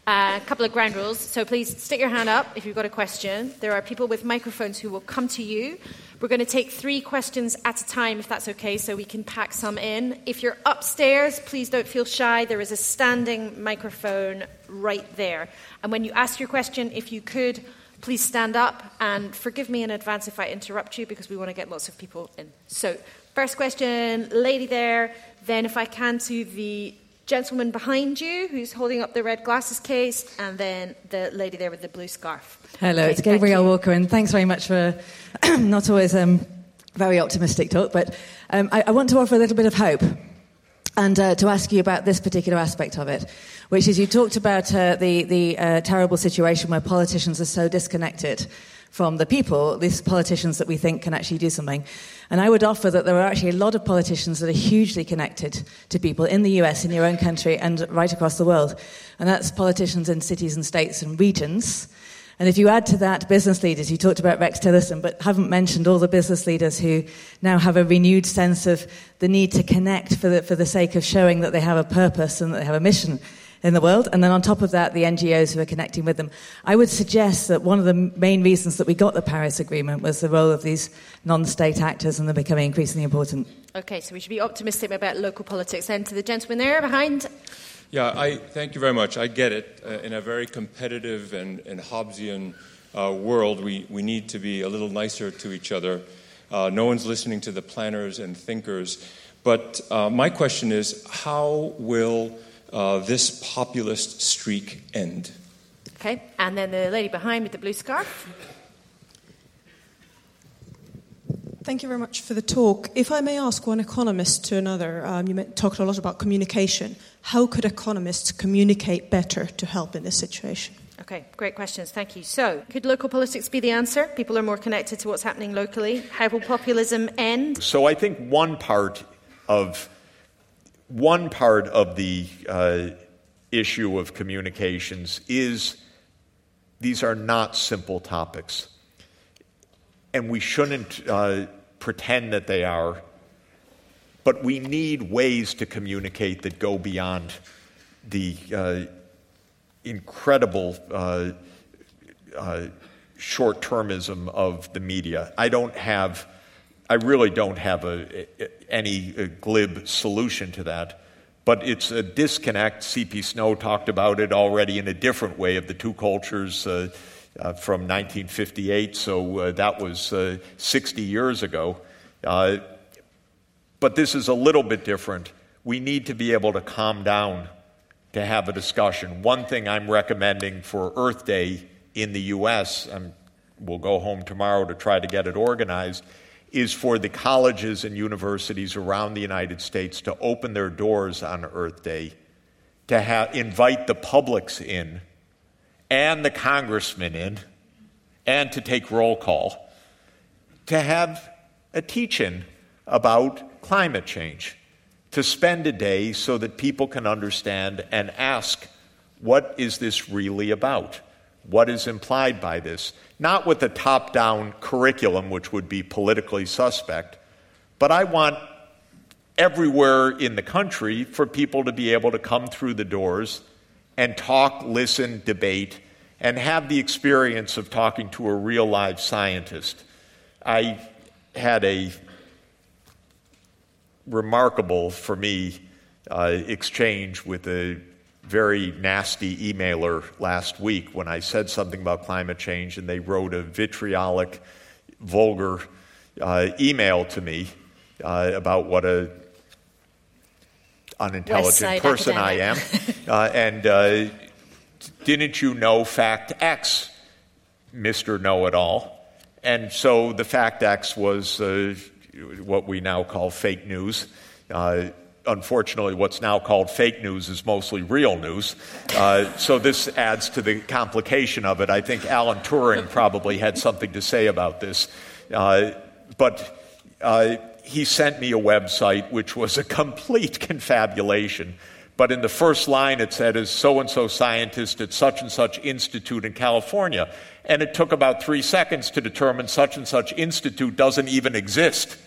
Speaker 2: Uh, a couple of ground rules. So please stick your hand up if you've got a question. There are people with microphones who will come to you. We're going to take three questions at a time, if that's okay, so we can pack some in. If you're upstairs, please don't feel shy. There is a standing microphone right there. And when you ask your question, if you could, please stand up and forgive me in advance if I interrupt you because we want to get lots of people in. So, first question, lady there, then if I can to the gentleman behind you who's holding up the red glasses case, and then the lady there with the blue scarf.
Speaker 4: Hello, okay, it's Gabrielle Walker, and thanks very much for not always um, very optimistic talk, but um, I, I, want to offer a little bit of hope and uh, to ask you about this particular aspect of it, which is you talked about uh, the, the uh, terrible situation where politicians are so disconnected from the people, these politicians that we think can actually do something. And I would offer that there are actually a lot of politicians that are hugely connected to people in the US, in your own country, and right across the world. And that's politicians in cities and states and regions. And if you add to that business leaders, you talked about Rex Tillerson, but haven't mentioned all the business leaders who now have a renewed sense of the need to connect for the, for the sake of showing that they have a purpose and that they have a mission in the world. And then on top of that, the NGOs who are connecting with them. I would suggest that one of the main reasons that we got the Paris Agreement was the role of these non state actors, and they're becoming increasingly important.
Speaker 2: Okay, so we should be optimistic about local politics. And to the gentleman there behind.
Speaker 5: Yeah, I thank you very much. I get it. Uh, in a very competitive and, and Hobbesian uh, world, we, we need to be a little nicer to each other. Uh, no one's listening to the planners and thinkers. But uh, my question is how will uh, this populist streak end?
Speaker 2: Okay, and then the lady behind with the blue scarf.
Speaker 6: Thank you very much for the talk. If I may ask one economist to another, um, you talked a lot about communication. How could economists communicate better to help in this situation?
Speaker 2: Okay, great questions. Thank you. So, could local politics be the answer? People are more connected to what's happening locally. How will populism end?
Speaker 3: So, I think one part of one part of the uh, issue of communications is these are not simple topics, and we shouldn't uh, pretend that they are. But we need ways to communicate that go beyond the uh, incredible uh, uh, short termism of the media. I don't have, I really don't have a, any a glib solution to that. But it's a disconnect. C.P. Snow talked about it already in a different way of the two cultures uh, uh, from 1958, so uh, that was 60 years ago. but this is a little bit different. We need to be able to calm down to have a discussion. One thing I'm recommending for Earth Day in the U.S., and we'll go home tomorrow to try to get it organized, is for the colleges and universities around the United States to open their doors on Earth Day, to ha- invite the publics in, and the congressman in, and to take roll call, to have a teach in about climate change to spend a day so that people can understand and ask, what is this really about? What is implied by this? Not with a top down curriculum, which would be politically suspect, but I want everywhere in the country for people to be able to come through the doors and talk, listen, debate, and have the experience of talking to a real live scientist. I had a remarkable for me uh, exchange with a very nasty emailer last week when I said something about climate change, and they wrote a vitriolic, vulgar uh, email to me uh, about what a unintelligent person
Speaker 2: academic.
Speaker 3: I am, uh, and uh, didn't you know fact X, Mister Know It All? And so the fact X was uh, what we now call fake news. Uh, unfortunately, what's now called fake news is mostly real news. Uh, so this adds to the complication of it. I think Alan Turing probably had something to say about this. Uh, but uh, he sent me a website which was a complete confabulation. But in the first line, it said, is so and so scientist at such and such institute in California. And it took about three seconds to determine such and such institute doesn't even exist.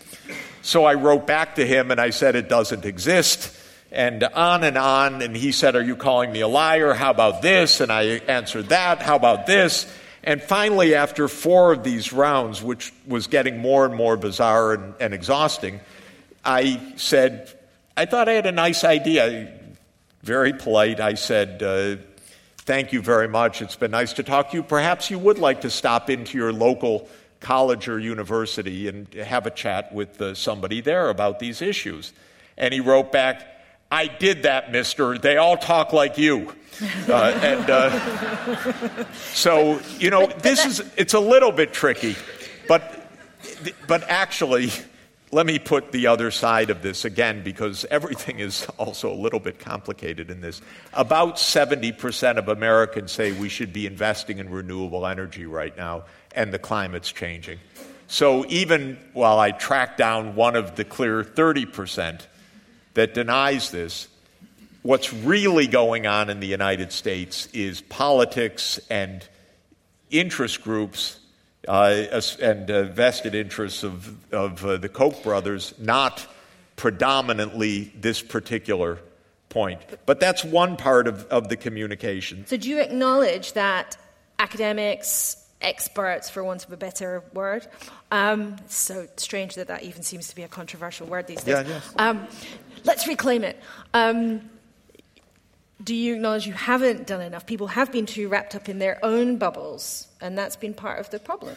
Speaker 3: So I wrote back to him and I said, It doesn't exist. And on and on. And he said, Are you calling me a liar? How about this? And I answered that. How about this? And finally, after four of these rounds, which was getting more and more bizarre and, and exhausting, I said, I thought I had a nice idea. Very polite. I said, uh, Thank you very much. It's been nice to talk to you. Perhaps you would like to stop into your local college or university and have a chat with uh, somebody there about these issues. And he wrote back, I did that, mister. They all talk like you. Uh, and uh, so, you know, this is, it's a little bit tricky, but, but actually, let me put the other side of this again because everything is also a little bit complicated in this. About 70% of Americans say we should be investing in renewable energy right now and the climate's changing. So even while I track down one of the clear 30% that denies this, what's really going on in the United States is politics and interest groups uh, and uh, vested interests of, of uh, the Koch brothers, not predominantly this particular point. But that's one part of, of the communication.
Speaker 2: So, do you acknowledge that academics, experts, for want of a better word. Um, it's so strange that that even seems to be a controversial word these days.
Speaker 3: Yeah,
Speaker 2: um, let's reclaim it. Um, do you acknowledge you haven't done enough? People have been too wrapped up in their own bubbles, and that's been part of the problem.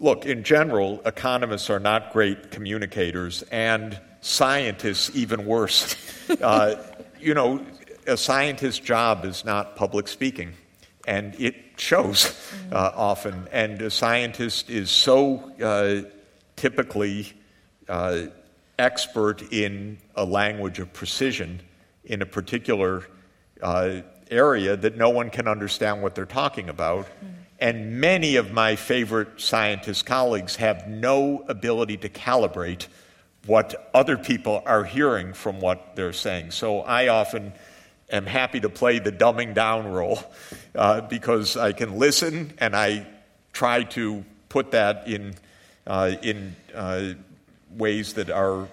Speaker 3: look, in general, economists are not great communicators, and scientists even worse. uh, you know, a scientist's job is not public speaking, and it shows uh, often. And a scientist is so uh, typically uh, expert in a language of precision in a particular uh, area that no one can understand what they're talking about. And many of my favorite scientist colleagues have no ability to calibrate what other people are hearing from what they're saying. So I often am happy to play the dumbing down role uh, because I can listen and I try to put that in, uh, in uh, ways that are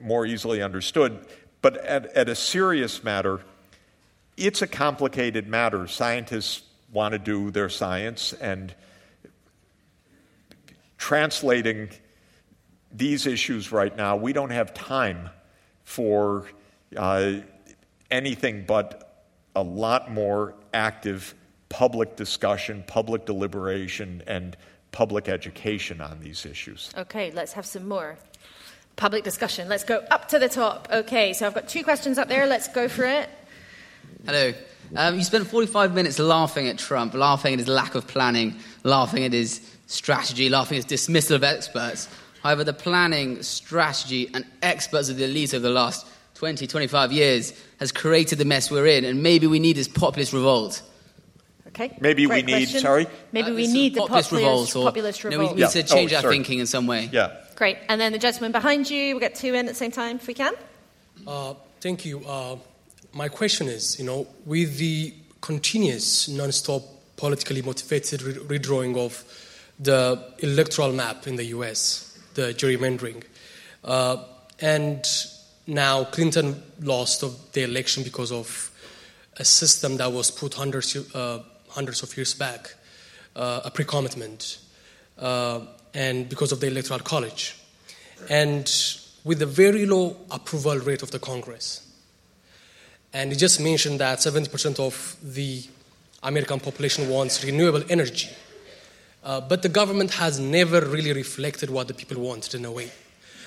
Speaker 3: more easily understood. But at, at a serious matter, it's a complicated matter. Scientists want to do their science, and translating these issues right now, we don't have time for uh, anything but a lot more active public discussion, public deliberation, and public education on these issues.
Speaker 2: Okay, let's have some more public discussion. Let's go up to the top. Okay, so I've got two questions up there. Let's go for it.
Speaker 7: Hello. Um, you spent 45 minutes laughing at Trump, laughing at his lack of planning, laughing at his strategy, laughing at his dismissal of experts. However, the planning, strategy, and experts of the elite over the last 20, 25 years has created the mess we're in, and maybe we need this populist revolt.
Speaker 2: Okay.
Speaker 3: Maybe
Speaker 2: Great
Speaker 3: we need,
Speaker 2: question.
Speaker 3: sorry?
Speaker 2: Maybe
Speaker 7: Uh,
Speaker 2: we need the
Speaker 7: populist
Speaker 2: populist,
Speaker 7: revolt. Or,
Speaker 2: populist revolt.
Speaker 7: no,
Speaker 2: revolt.
Speaker 7: we need to change
Speaker 3: Oh,
Speaker 7: our thinking in some way.
Speaker 3: Yeah.
Speaker 2: Great. And then the gentleman behind you, we'll get two in at the same time if we can.
Speaker 8: Uh, thank you. Uh, my question is, you know, with the continuous, non-stop, politically motivated re- redrawing of the electoral map in the U.S., the gerrymandering, uh, and now Clinton lost the election because of a system that was put hundreds, uh, hundreds of years back, uh, a pre-commitment, uh, and because of the electoral college, and with a very low approval rate of the Congress. And he just mentioned that 70% of the American population wants renewable energy. Uh, but the government has never really reflected what the people wanted in a way.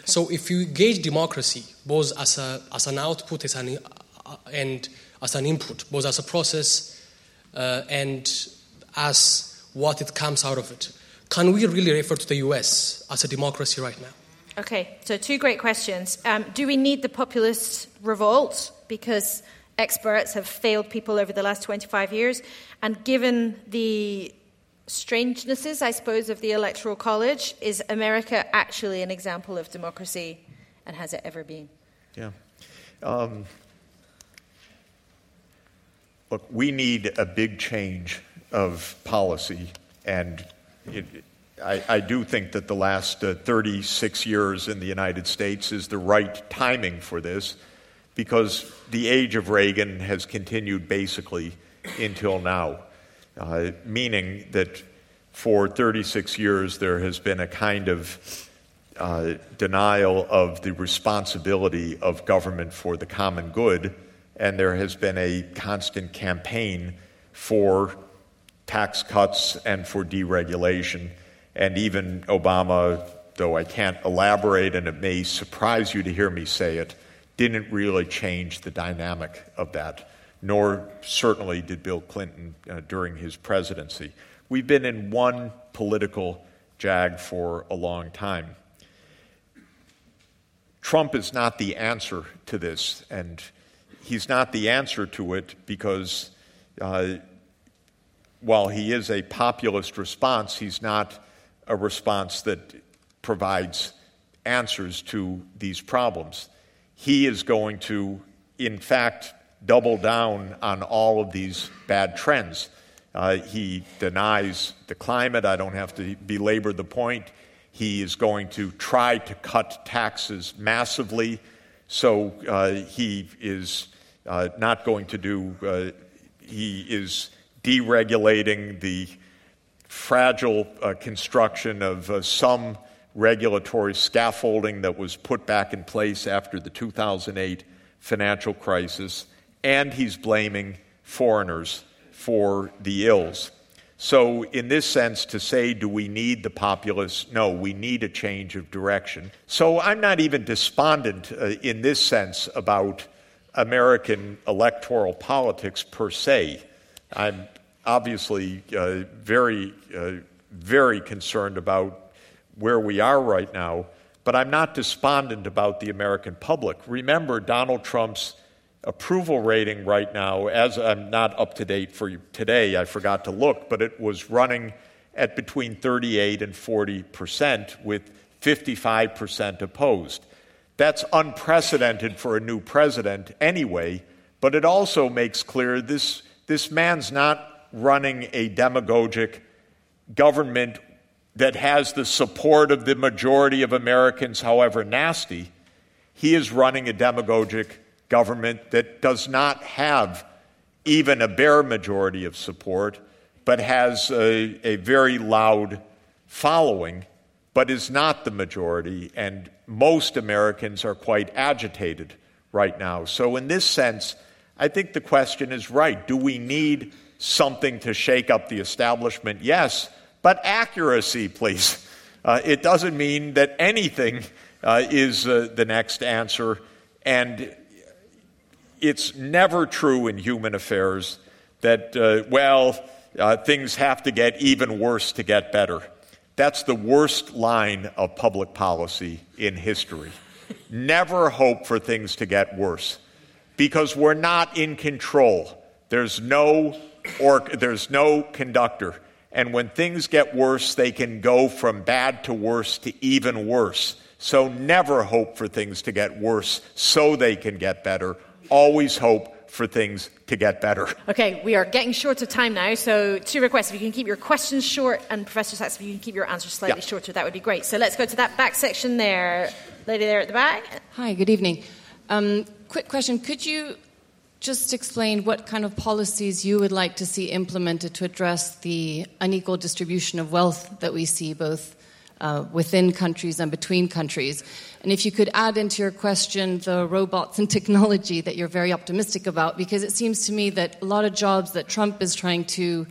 Speaker 8: So if you gauge democracy both as, a, as an output as an, uh, and as an input, both as a process uh, and as what it comes out of it, can we really refer to the US as a democracy right now?
Speaker 2: Okay, so two great questions. Um, do we need the populist revolt? Because experts have failed people over the last 25 years. And given the strangenesses, I suppose, of the Electoral College, is America actually an example of democracy? And has it ever been?
Speaker 3: Yeah. Um, look, we need a big change of policy, and it, I, I, do think that the last uh, 36 years in the United States is the right timing for this because the age of Reagan has continued basically until now, uh, meaning that for 36 years there has been a kind of uh, denial of the responsibility of government for the common good, and there has been a constant campaign for tax cuts and for deregulation. And even Obama, though I can't elaborate and it may surprise you to hear me say it, didn't really change the dynamic of that, nor certainly did Bill Clinton uh, during his presidency. We've been in one political jag for a long time. Trump is not the answer to this, and he's not the answer to it because uh, while he is a populist response, he's not a response that provides answers to these problems. He is going to, in fact, double down on all of these bad trends. Uh, he denies the climate. I don't have to belabor the point. He is going to try to cut taxes massively. So uh, he is uh, not going to do, uh, he is deregulating the fragile uh, construction of uh, some regulatory scaffolding that was put back in place after the 2008 financial crisis, and he's blaming foreigners for the ills. So, in this sense, to say, do we need the populace? No, we need a change of direction. So, I'm not even despondent uh, in this sense about American electoral politics per se. I'm obviously uh, very, uh, very concerned about where we are right now, but I'm not despondent about the American public. Remember, Donald Trump's approval rating right now, as I'm not up to date for today, I forgot to look, but it was running at between 38 and 40 percent, with 55 percent opposed. That's unprecedented for a new president anyway, but it also makes clear this, this man's not running a demagogic government that has the support of the majority of Americans, however nasty. He is running a demagogic government that does not have even a bare majority of support, but has a, a very loud following, but is not the majority. And most Americans are quite agitated right now. So, in this sense, I think the question is right. Do we need something to shake up the establishment? Yes, but accuracy, please. Uh, it doesn't mean that anything uh, is uh, the next answer. And it's never true in human affairs that, uh, well, uh, things have to get even worse to get better. That's the worst line of public policy in history. Never hope for things to get worse because we're not in control. There's no, or, there's no conductor. And when things get worse, they can go from bad to worse to even worse. So never hope for things to get worse so they can get better always hope for things to get better.
Speaker 2: Okay, we are getting short of time now, so two requests. If you can keep your questions short, and Professor Sachs, if you can keep your answers slightly yeah. shorter, that would be great. So let's go to that back section there. Lady there at the back.
Speaker 9: Hi, good evening. Um, quick question. Could you just explain what kind of policies you would like to see implemented to address the unequal distribution of wealth that we see both uh, within countries and between countries? And if you could add into your question the robots and technology that you're very optimistic about, because it seems to me that a lot of jobs that Trump is trying to,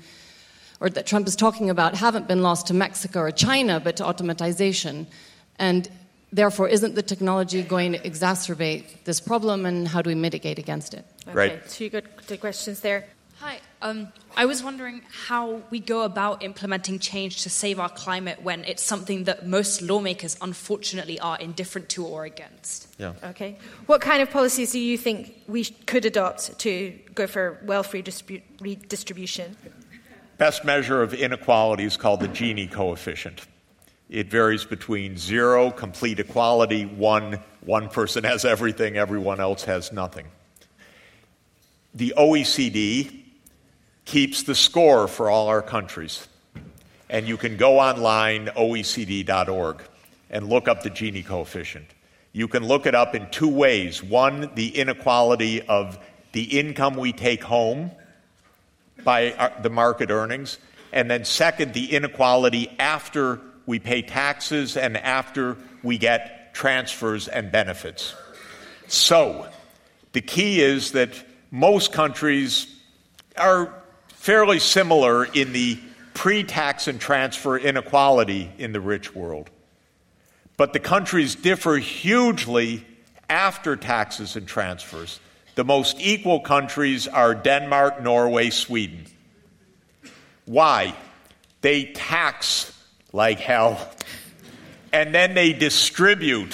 Speaker 9: or that Trump is talking about, haven't been lost to Mexico or China, but to automatization. And therefore, isn't the technology going to exacerbate this problem, and how do we mitigate against it?
Speaker 2: Okay, right. two good, good questions there.
Speaker 10: Hi. Um, I was wondering how we go about implementing change to save our climate when it's something that most lawmakers, unfortunately, are indifferent to or against.
Speaker 2: Yeah. Okay. What kind of policies do you think we could adopt to go for wealth redistribution?
Speaker 3: Best measure of inequality is called the Gini coefficient. It varies between zero, complete equality, one, one person has everything, everyone else has nothing. The OECD keeps the score for all our countries. And you can go online, oecd.org, and look up the Gini coefficient. You can look it up in two ways. One, the inequality of the income we take home by our, the market earnings. And then, second, the inequality after we pay taxes and after we get transfers and benefits. So, the key is that most countries are fairly similar in the pre tax and transfer inequality in the rich world. But the countries differ hugely after taxes and transfers. The most equal countries are Denmark, Norway, Sweden. Why? They tax like hell. And then they distribute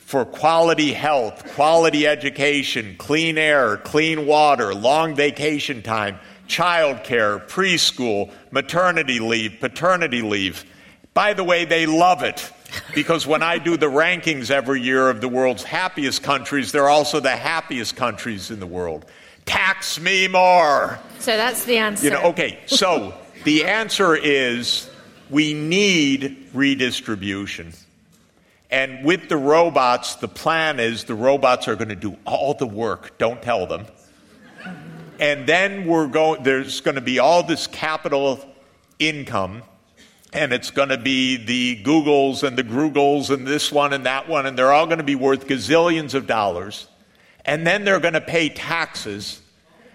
Speaker 3: for quality health, quality education, clean air, clean water, long vacation time childcare, preschool, maternity leave, paternity leave. By the way, they love it because when I do the rankings every year of the world's happiest countries, they're also the happiest countries in the world. Tax me more.
Speaker 2: So that's the answer.
Speaker 3: You know, okay, so the answer is we need redistribution. And with the robots, the plan is the robots are going to do all the work. Don't tell them and then we're going there's going to be all this capital income and it's going to be the Googles and the Grugles and this one and that one, and they're all going to be worth gazillions of dollars. And then they're going to pay taxes,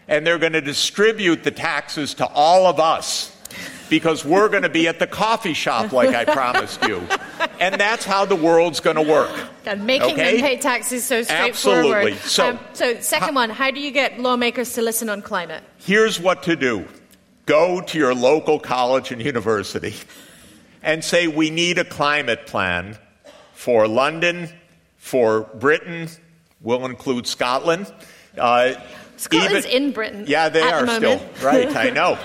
Speaker 3: and they're going to distribute the taxes to all of us because we're going to be at the coffee shop like I promised you. And that's how the world's going to work.
Speaker 2: And making
Speaker 3: okay?
Speaker 2: them pay taxes so straightforward.
Speaker 3: Absolutely. So,
Speaker 2: um, so second one, how do you get lawmakers to listen on climate?
Speaker 3: Here's what to do go to your local college and university and say, we need a climate plan for London, for Britain, we'll include Scotland.
Speaker 2: Uh, Scotland's even, in Britain.
Speaker 3: Yeah, they are
Speaker 2: the
Speaker 3: still. Right, I know.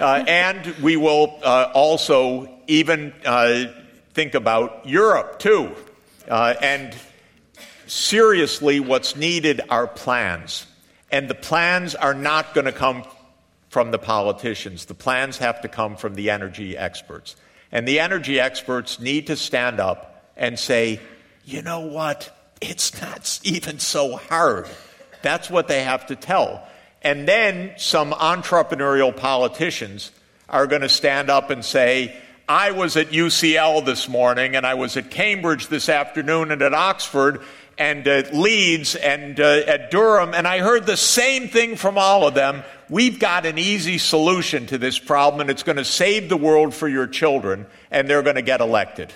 Speaker 3: Uh, and we will uh, also even uh, think about Europe, too. And seriously, what's needed are plans. And the plans are not going to come from the politicians. The plans have to come from the energy experts. And the energy experts need to stand up and say, you know what? It's not even so hard. That's what they have to tell. And then some entrepreneurial politicians are going to stand up and say, I was at UCL this morning, and I was at Cambridge this afternoon, and at Oxford, and at Leeds, and uh, at Durham, and I heard the same thing from all of them. We've got an easy solution to this problem, and it's going to save the world for your children, and they're going to get elected.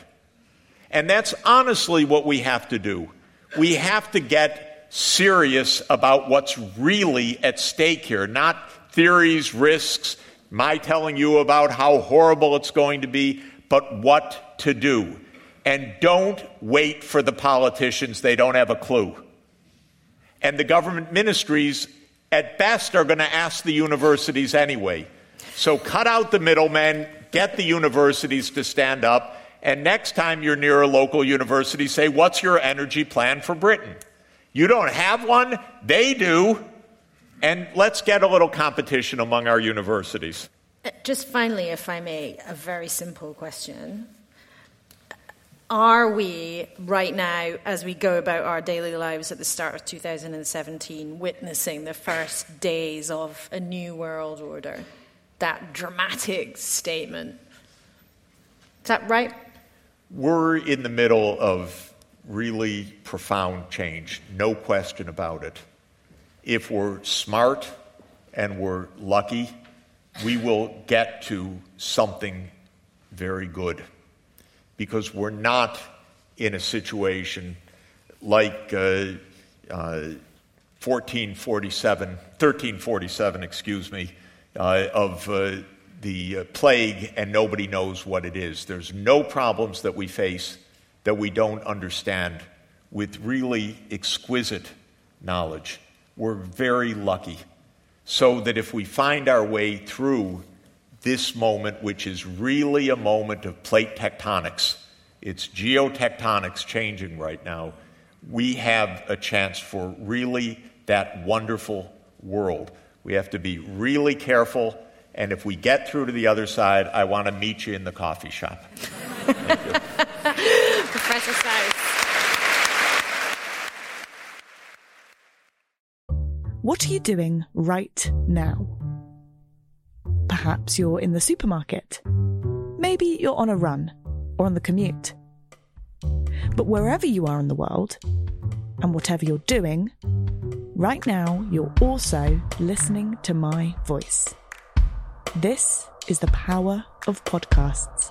Speaker 3: And that's honestly what we have to do. We have to get serious about what's really at stake here, not theories, risks, my telling you about how horrible it's going to be, but what to do. And don't wait for the politicians, they don't have a clue. And the government ministries, at best, are going to ask the universities anyway. So cut out the middlemen, get the universities to stand up, and next time you're near a local university, say, What's your energy plan for Britain? You don't have one, they do. And let's get a little competition among our universities.
Speaker 2: Uh, just finally, if I may, a very simple question. Are we, right now, as we go about our daily lives at the start of 2017, witnessing the first days of a new world order? That dramatic statement. Is that right?
Speaker 3: We're in the middle of really profound change, no question about it. If we're smart and we're lucky, we will get to something very good because we're not in a situation like uh, uh, 1447, 1347, excuse me, uh, of uh, the uh, plague and nobody knows what it is. There's no problems that we face that we don't understand with really exquisite knowledge. We're very lucky. So that if we find our way through this moment, which is really a moment of plate tectonics, it's geotectonics changing right now, we have a chance for really that wonderful world. We have to be really careful, and if we get through to the other side, I want to meet you in the coffee shop.
Speaker 1: What are you doing right now? Perhaps you're in the supermarket. Maybe you're on a run or on the commute. But wherever you are in the world, and whatever you're doing, right now you're also listening to my voice. This is the power of podcasts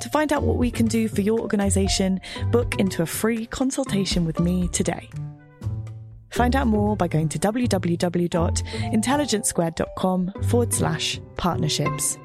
Speaker 1: To find out what we can do for your organisation, book into a free consultation with me today. Find out more by going to www.intelligencesquared.com forward slash partnerships.